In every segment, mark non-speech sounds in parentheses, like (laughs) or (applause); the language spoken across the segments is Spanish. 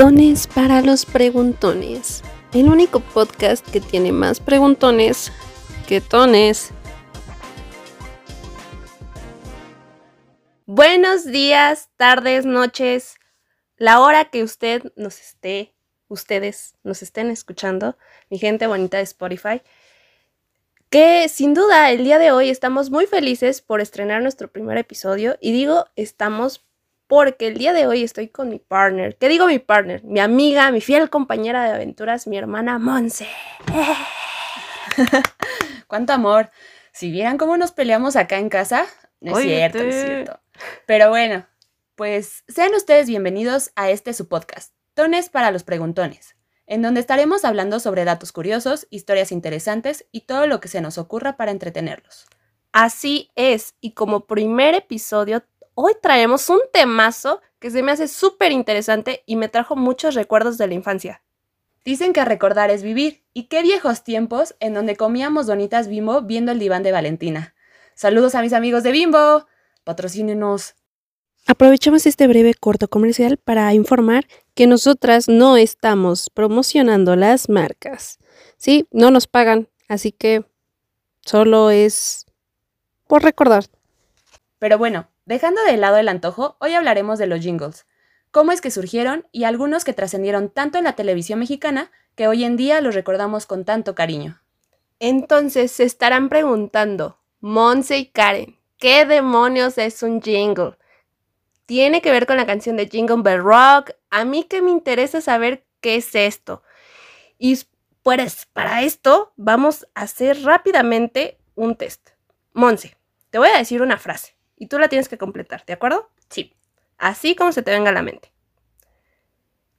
Tones para los preguntones. El único podcast que tiene más preguntones que tones. Buenos días, tardes, noches, la hora que usted nos esté, ustedes nos estén escuchando, mi gente bonita de Spotify. Que sin duda el día de hoy estamos muy felices por estrenar nuestro primer episodio y digo estamos porque el día de hoy estoy con mi partner. ¿Qué digo mi partner? Mi amiga, mi fiel compañera de aventuras, mi hermana Monse. (laughs) Cuánto amor. Si vieran cómo nos peleamos acá en casa, no es cierto, no es cierto. Pero bueno, pues sean ustedes bienvenidos a este su podcast, Tones para los Preguntones, en donde estaremos hablando sobre datos curiosos, historias interesantes y todo lo que se nos ocurra para entretenerlos. Así es, y como primer episodio hoy traemos un temazo que se me hace súper interesante y me trajo muchos recuerdos de la infancia. Dicen que recordar es vivir, y qué viejos tiempos en donde comíamos donitas bimbo viendo el diván de Valentina. Saludos a mis amigos de Bimbo, patrocínenos. Aprovechamos este breve corto comercial para informar que nosotras no estamos promocionando las marcas. Sí, no nos pagan, así que solo es por recordar. Pero bueno, Dejando de lado el antojo, hoy hablaremos de los jingles, cómo es que surgieron y algunos que trascendieron tanto en la televisión mexicana que hoy en día los recordamos con tanto cariño. Entonces se estarán preguntando, Monse y Karen, ¿qué demonios es un jingle? ¿Tiene que ver con la canción de Jingle Bell Rock? A mí que me interesa saber qué es esto. Y pues para esto vamos a hacer rápidamente un test. Monse, te voy a decir una frase y tú la tienes que completar, ¿de acuerdo? Sí. Así como se te venga a la mente.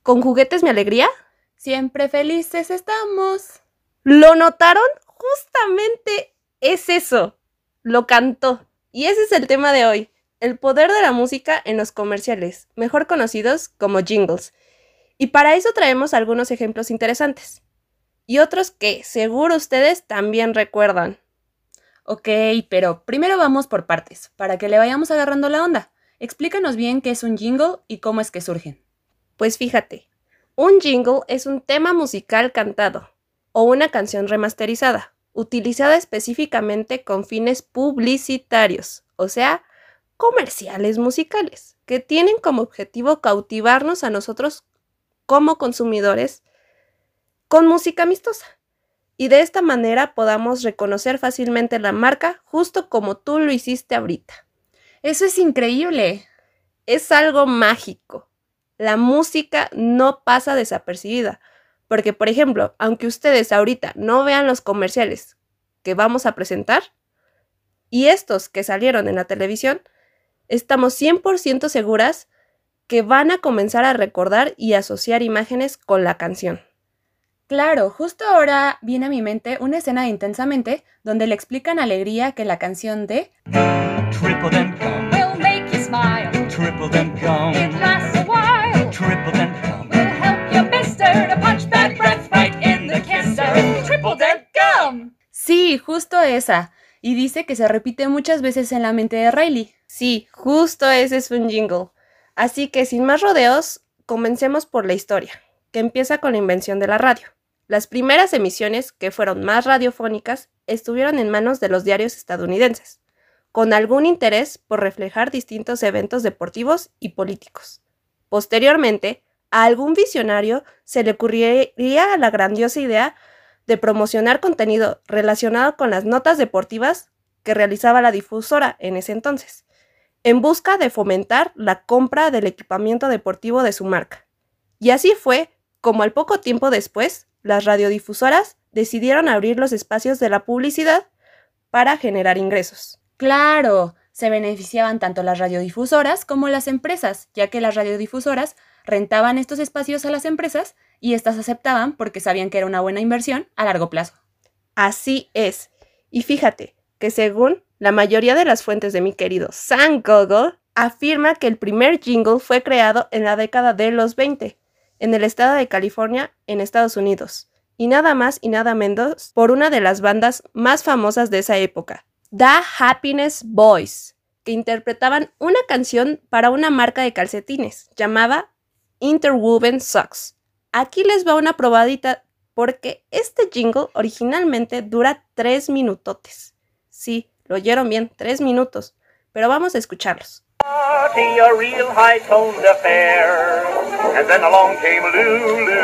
¿Con juguetes mi alegría? Siempre felices estamos. ¿Lo notaron? Justamente es eso. Lo cantó. Y ese es el tema de hoy. El poder de la música en los comerciales, mejor conocidos como jingles. Y para eso traemos algunos ejemplos interesantes. Y otros que seguro ustedes también recuerdan. Ok, pero primero vamos por partes, para que le vayamos agarrando la onda. Explícanos bien qué es un jingle y cómo es que surgen. Pues fíjate, un jingle es un tema musical cantado o una canción remasterizada, utilizada específicamente con fines publicitarios, o sea, comerciales musicales, que tienen como objetivo cautivarnos a nosotros como consumidores con música amistosa y de esta manera podamos reconocer fácilmente la marca justo como tú lo hiciste ahorita. Eso es increíble. Es algo mágico. La música no pasa desapercibida, porque por ejemplo, aunque ustedes ahorita no vean los comerciales que vamos a presentar, y estos que salieron en la televisión, estamos 100% seguras que van a comenzar a recordar y asociar imágenes con la canción. Claro, justo ahora viene a mi mente una escena de Intensamente donde le explican a Alegría que la canción de Triple them come will make you smile. Triple them come. It lasts a while. Triple them come will help your mister to punch bad breath right in the kisser. Triple them come. Sí, justo esa. Y dice que se repite muchas veces en la mente de Riley. Sí, justo ese es un jingle. Así que sin más rodeos, comencemos por la historia, que empieza con la invención de la radio. Las primeras emisiones, que fueron más radiofónicas, estuvieron en manos de los diarios estadounidenses, con algún interés por reflejar distintos eventos deportivos y políticos. Posteriormente, a algún visionario se le ocurriría la grandiosa idea de promocionar contenido relacionado con las notas deportivas que realizaba la difusora en ese entonces, en busca de fomentar la compra del equipamiento deportivo de su marca. Y así fue como al poco tiempo después las radiodifusoras decidieron abrir los espacios de la publicidad para generar ingresos. Claro, se beneficiaban tanto las radiodifusoras como las empresas, ya que las radiodifusoras rentaban estos espacios a las empresas y éstas aceptaban porque sabían que era una buena inversión a largo plazo. Así es. Y fíjate que según la mayoría de las fuentes de mi querido Sam Google, afirma que el primer jingle fue creado en la década de los 20 en el estado de California, en Estados Unidos, y nada más y nada menos por una de las bandas más famosas de esa época, The Happiness Boys, que interpretaban una canción para una marca de calcetines llamada Interwoven Socks. Aquí les va una probadita porque este jingle originalmente dura tres minutotes. Sí, lo oyeron bien, tres minutos, pero vamos a escucharlos. And then along came Lulu,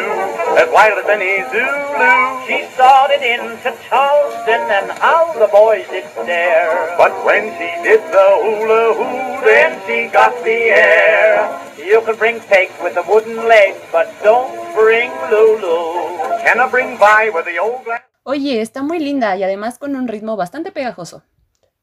as wild as any Zulu. She started into Charleston, and how the boys did stare. But when she did the hula hoop, then she got the air. You can bring pegs with a wooden leg, but don't bring Lulu. Can I bring by with the old glass? Oye, está muy linda y además con un ritmo bastante pegajoso.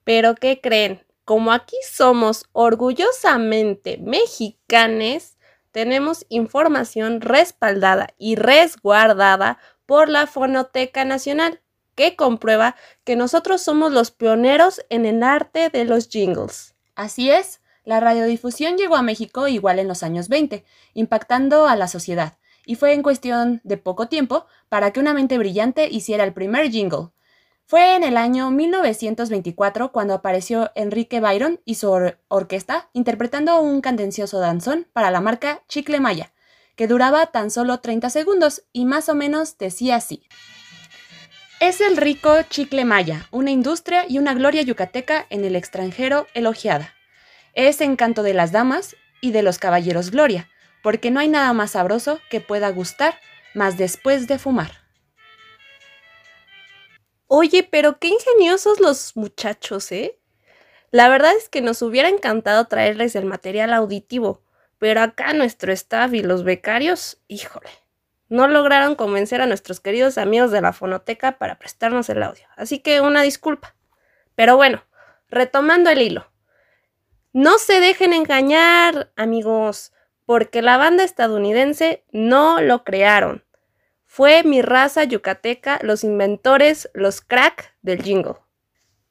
Pero ¿qué creen? como aquí somos orgullosamente mexicanes, tenemos información respaldada y resguardada por la Fonoteca Nacional, que comprueba que nosotros somos los pioneros en el arte de los jingles. Así es, la radiodifusión llegó a México igual en los años 20, impactando a la sociedad, y fue en cuestión de poco tiempo para que una mente brillante hiciera el primer jingle, fue en el año 1924 cuando apareció Enrique Byron y su orquesta interpretando un candencioso danzón para la marca Chicle Maya, que duraba tan solo 30 segundos y más o menos decía así. Es el rico Chicle Maya, una industria y una gloria yucateca en el extranjero elogiada. Es encanto de las damas y de los caballeros gloria, porque no hay nada más sabroso que pueda gustar más después de fumar. Oye, pero qué ingeniosos los muchachos, ¿eh? La verdad es que nos hubiera encantado traerles el material auditivo, pero acá nuestro staff y los becarios, híjole, no lograron convencer a nuestros queridos amigos de la fonoteca para prestarnos el audio. Así que una disculpa. Pero bueno, retomando el hilo. No se dejen engañar, amigos, porque la banda estadounidense no lo crearon. Fue mi raza yucateca los inventores, los crack del jingle.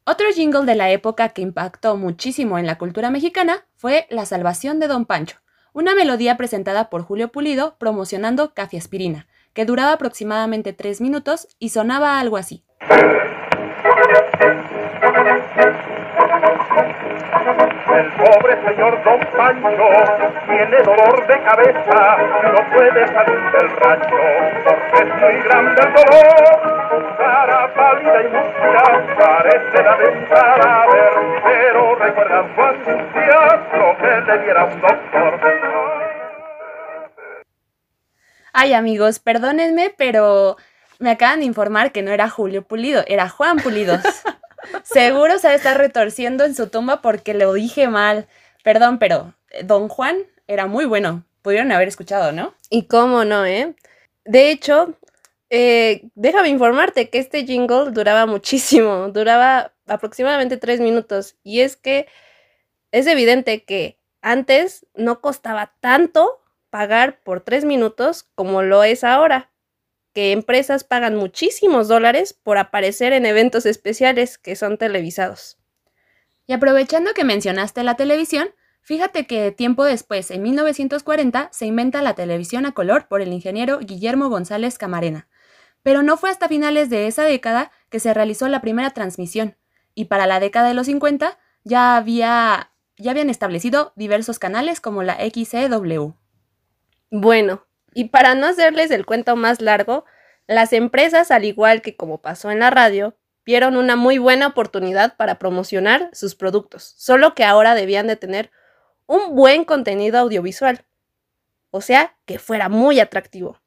Otro jingle de la época que impactó muchísimo en la cultura mexicana fue La Salvación de Don Pancho, una melodía presentada por Julio Pulido promocionando Aspirina, que duraba aproximadamente tres minutos y sonaba algo así. El pobre señor Don Pancho tiene dolor de cabeza, no puede salir del rancho, porque es muy grande el dolor. Su cara pálida y mustia parece la de un cadáver, pero recuerda su angustia lo que le diera un doctor. Ay amigos, perdónenme, pero me acaban de informar que no era Julio Pulido, era Juan Pulidos. (laughs) Seguro se está retorciendo en su tumba porque lo dije mal. Perdón, pero eh, Don Juan era muy bueno. Pudieron haber escuchado, ¿no? Y cómo no, ¿eh? De hecho, eh, déjame informarte que este jingle duraba muchísimo, duraba aproximadamente tres minutos. Y es que es evidente que antes no costaba tanto pagar por tres minutos como lo es ahora que empresas pagan muchísimos dólares por aparecer en eventos especiales que son televisados. Y aprovechando que mencionaste la televisión, fíjate que tiempo después, en 1940, se inventa la televisión a color por el ingeniero Guillermo González Camarena. Pero no fue hasta finales de esa década que se realizó la primera transmisión, y para la década de los 50 ya, había, ya habían establecido diversos canales como la XCW. Bueno, y para no hacerles el cuento más largo, las empresas, al igual que como pasó en la radio, vieron una muy buena oportunidad para promocionar sus productos, solo que ahora debían de tener un buen contenido audiovisual, o sea, que fuera muy atractivo.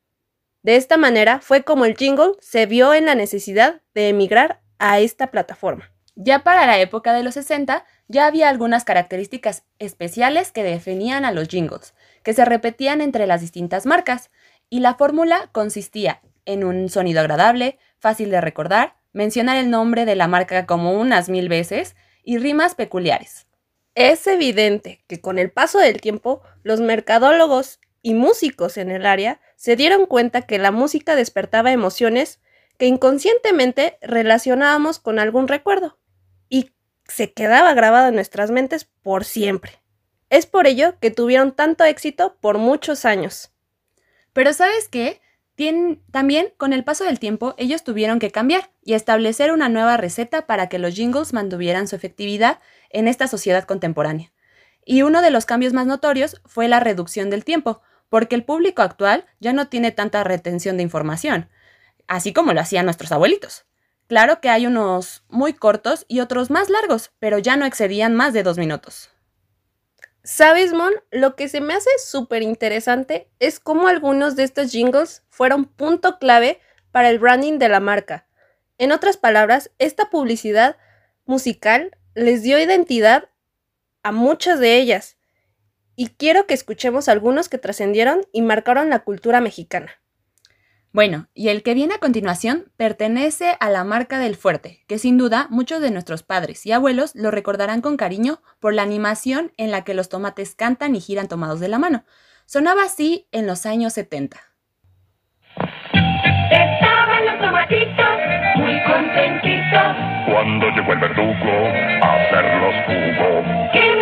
De esta manera fue como el jingle se vio en la necesidad de emigrar a esta plataforma. Ya para la época de los 60 ya había algunas características especiales que definían a los jingles, que se repetían entre las distintas marcas, y la fórmula consistía en un sonido agradable, fácil de recordar, mencionar el nombre de la marca como unas mil veces y rimas peculiares. Es evidente que con el paso del tiempo, los mercadólogos y músicos en el área se dieron cuenta que la música despertaba emociones que inconscientemente relacionábamos con algún recuerdo se quedaba grabado en nuestras mentes por siempre. Es por ello que tuvieron tanto éxito por muchos años. Pero ¿sabes qué? también, con el paso del tiempo, ellos tuvieron que cambiar y establecer una nueva receta para que los jingles mantuvieran su efectividad en esta sociedad contemporánea. Y uno de los cambios más notorios fue la reducción del tiempo, porque el público actual ya no tiene tanta retención de información, así como lo hacían nuestros abuelitos. Claro que hay unos muy cortos y otros más largos, pero ya no excedían más de dos minutos. ¿Sabes, Mon? Lo que se me hace súper interesante es cómo algunos de estos jingles fueron punto clave para el branding de la marca. En otras palabras, esta publicidad musical les dio identidad a muchas de ellas. Y quiero que escuchemos algunos que trascendieron y marcaron la cultura mexicana. Bueno, y el que viene a continuación pertenece a la marca del fuerte, que sin duda muchos de nuestros padres y abuelos lo recordarán con cariño por la animación en la que los tomates cantan y giran tomados de la mano. Sonaba así en los años 70. Estaban los tomatitos muy contentitos. Cuando llegó el verdugo a hacerlos jugo.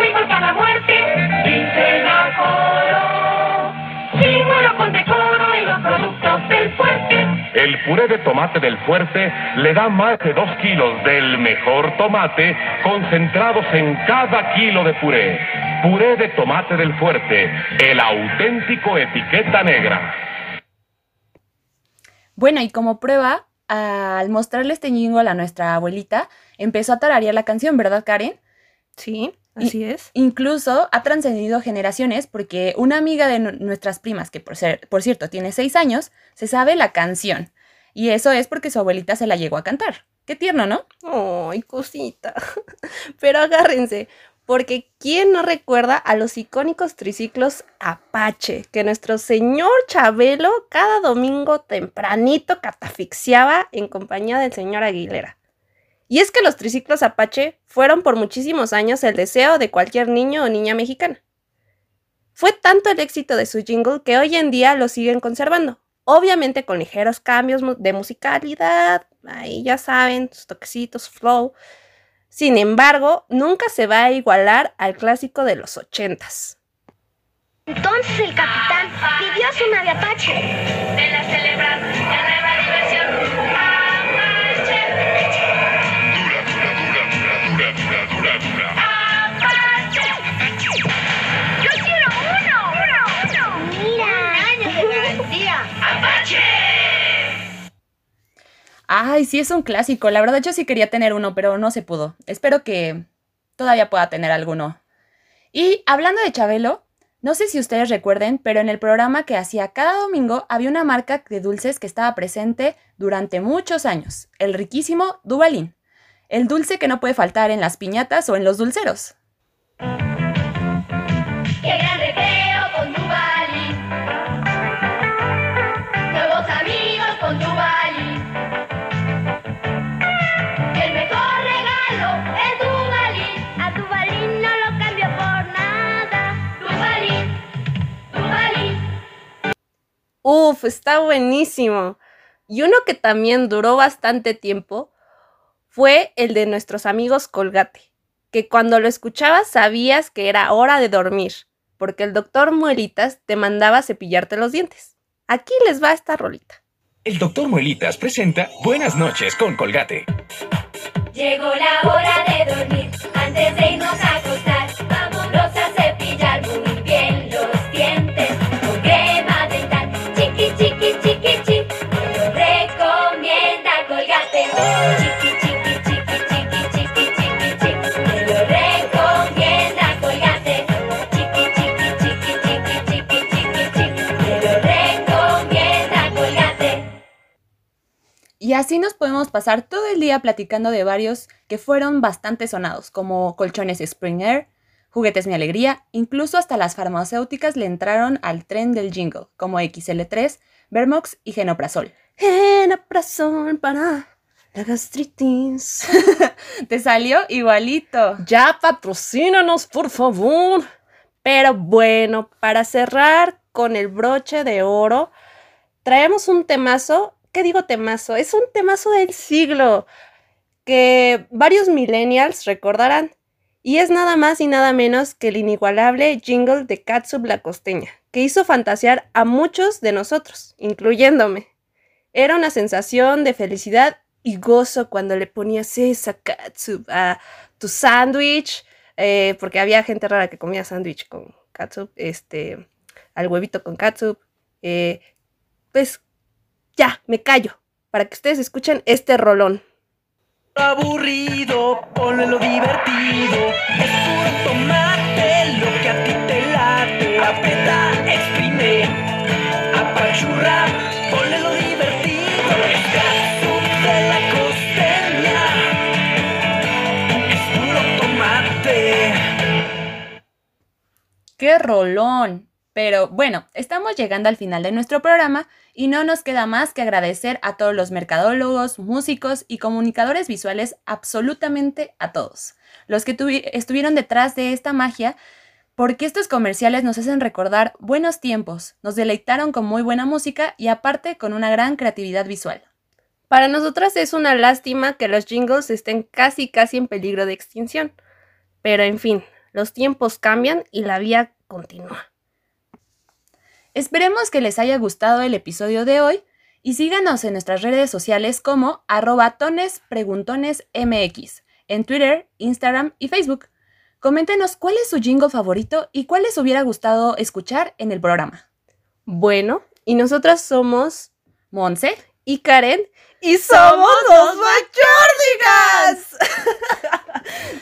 El puré de tomate del fuerte le da más de dos kilos del mejor tomate concentrados en cada kilo de puré. Puré de tomate del fuerte, el auténtico etiqueta negra. Bueno, y como prueba, al mostrarle este jingle a nuestra abuelita, empezó a tararear la canción, ¿verdad, Karen? Sí, así es. Incluso ha trascendido generaciones porque una amiga de nuestras primas, que por, ser, por cierto tiene seis años, se sabe la canción. Y eso es porque su abuelita se la llegó a cantar. Qué tierno, ¿no? ¡Ay, cosita! (laughs) Pero agárrense, porque ¿quién no recuerda a los icónicos triciclos Apache que nuestro señor Chabelo cada domingo tempranito catafixiaba en compañía del señor Aguilera? Y es que los triciclos Apache fueron por muchísimos años el deseo de cualquier niño o niña mexicana. Fue tanto el éxito de su jingle que hoy en día lo siguen conservando, obviamente con ligeros cambios de musicalidad, ahí ya saben, sus toquecitos, flow, sin embargo, nunca se va a igualar al clásico de los ochentas. Entonces el capitán pidió a su nave Apache. De la celebrar la nueva diversión. Ay, sí, es un clásico. La verdad yo sí quería tener uno, pero no se pudo. Espero que todavía pueda tener alguno. Y hablando de Chabelo, no sé si ustedes recuerden, pero en el programa que hacía cada domingo había una marca de dulces que estaba presente durante muchos años, el riquísimo Dubalín. El dulce que no puede faltar en las piñatas o en los dulceros. Uf, está buenísimo. Y uno que también duró bastante tiempo fue el de nuestros amigos Colgate, que cuando lo escuchabas sabías que era hora de dormir, porque el doctor Muelitas te mandaba cepillarte los dientes. Aquí les va esta rolita. El doctor Muelitas presenta Buenas noches con Colgate. Llegó la hora de dormir. Antes de irnos así nos podemos pasar todo el día platicando de varios que fueron bastante sonados, como colchones Spring Air, juguetes Mi Alegría, incluso hasta las farmacéuticas le entraron al tren del jingle, como XL3, Vermox y Genoprazol. Genoprazol para la gastritis. (laughs) Te salió igualito. Ya patrocínanos, por favor. Pero bueno, para cerrar con el broche de oro, traemos un temazo. ¿Qué digo temazo? Es un temazo del siglo que varios millennials recordarán. Y es nada más y nada menos que el inigualable jingle de Katsup la costeña, que hizo fantasear a muchos de nosotros, incluyéndome. Era una sensación de felicidad y gozo cuando le ponías esa Katsup a tu sándwich, eh, porque había gente rara que comía sándwich con catsup, este, al huevito con catsup. Eh, pues ya, me callo, para que ustedes escuchen este rolón. Aburrido, ponle lo divertido. Es puro tomate lo que a ti te late. Aprieta, exprime, apachurra, ponle lo divertido. Es catsup de la costeña. Es puro tomate. ¡Qué rolón! Pero bueno, estamos llegando al final de nuestro programa y no nos queda más que agradecer a todos los mercadólogos, músicos y comunicadores visuales, absolutamente a todos, los que tuvi- estuvieron detrás de esta magia, porque estos comerciales nos hacen recordar buenos tiempos, nos deleitaron con muy buena música y aparte con una gran creatividad visual. Para nosotras es una lástima que los jingles estén casi casi en peligro de extinción. Pero en fin, los tiempos cambian y la vía continúa. Esperemos que les haya gustado el episodio de hoy y síganos en nuestras redes sociales como arroba tonespreguntonesmx en Twitter, Instagram y Facebook. Coméntenos cuál es su jingle favorito y cuál les hubiera gustado escuchar en el programa. Bueno, y nosotras somos Monse, y Karen y somos los machórdigas.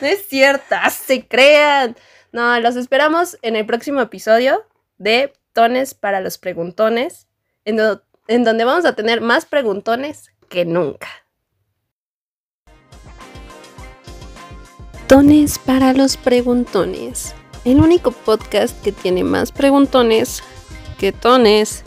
(laughs) no es cierto, se crean. No, los esperamos en el próximo episodio de Tones para los Preguntones, en donde vamos a tener más preguntones que nunca. Tones para los Preguntones, el único podcast que tiene más preguntones que tones.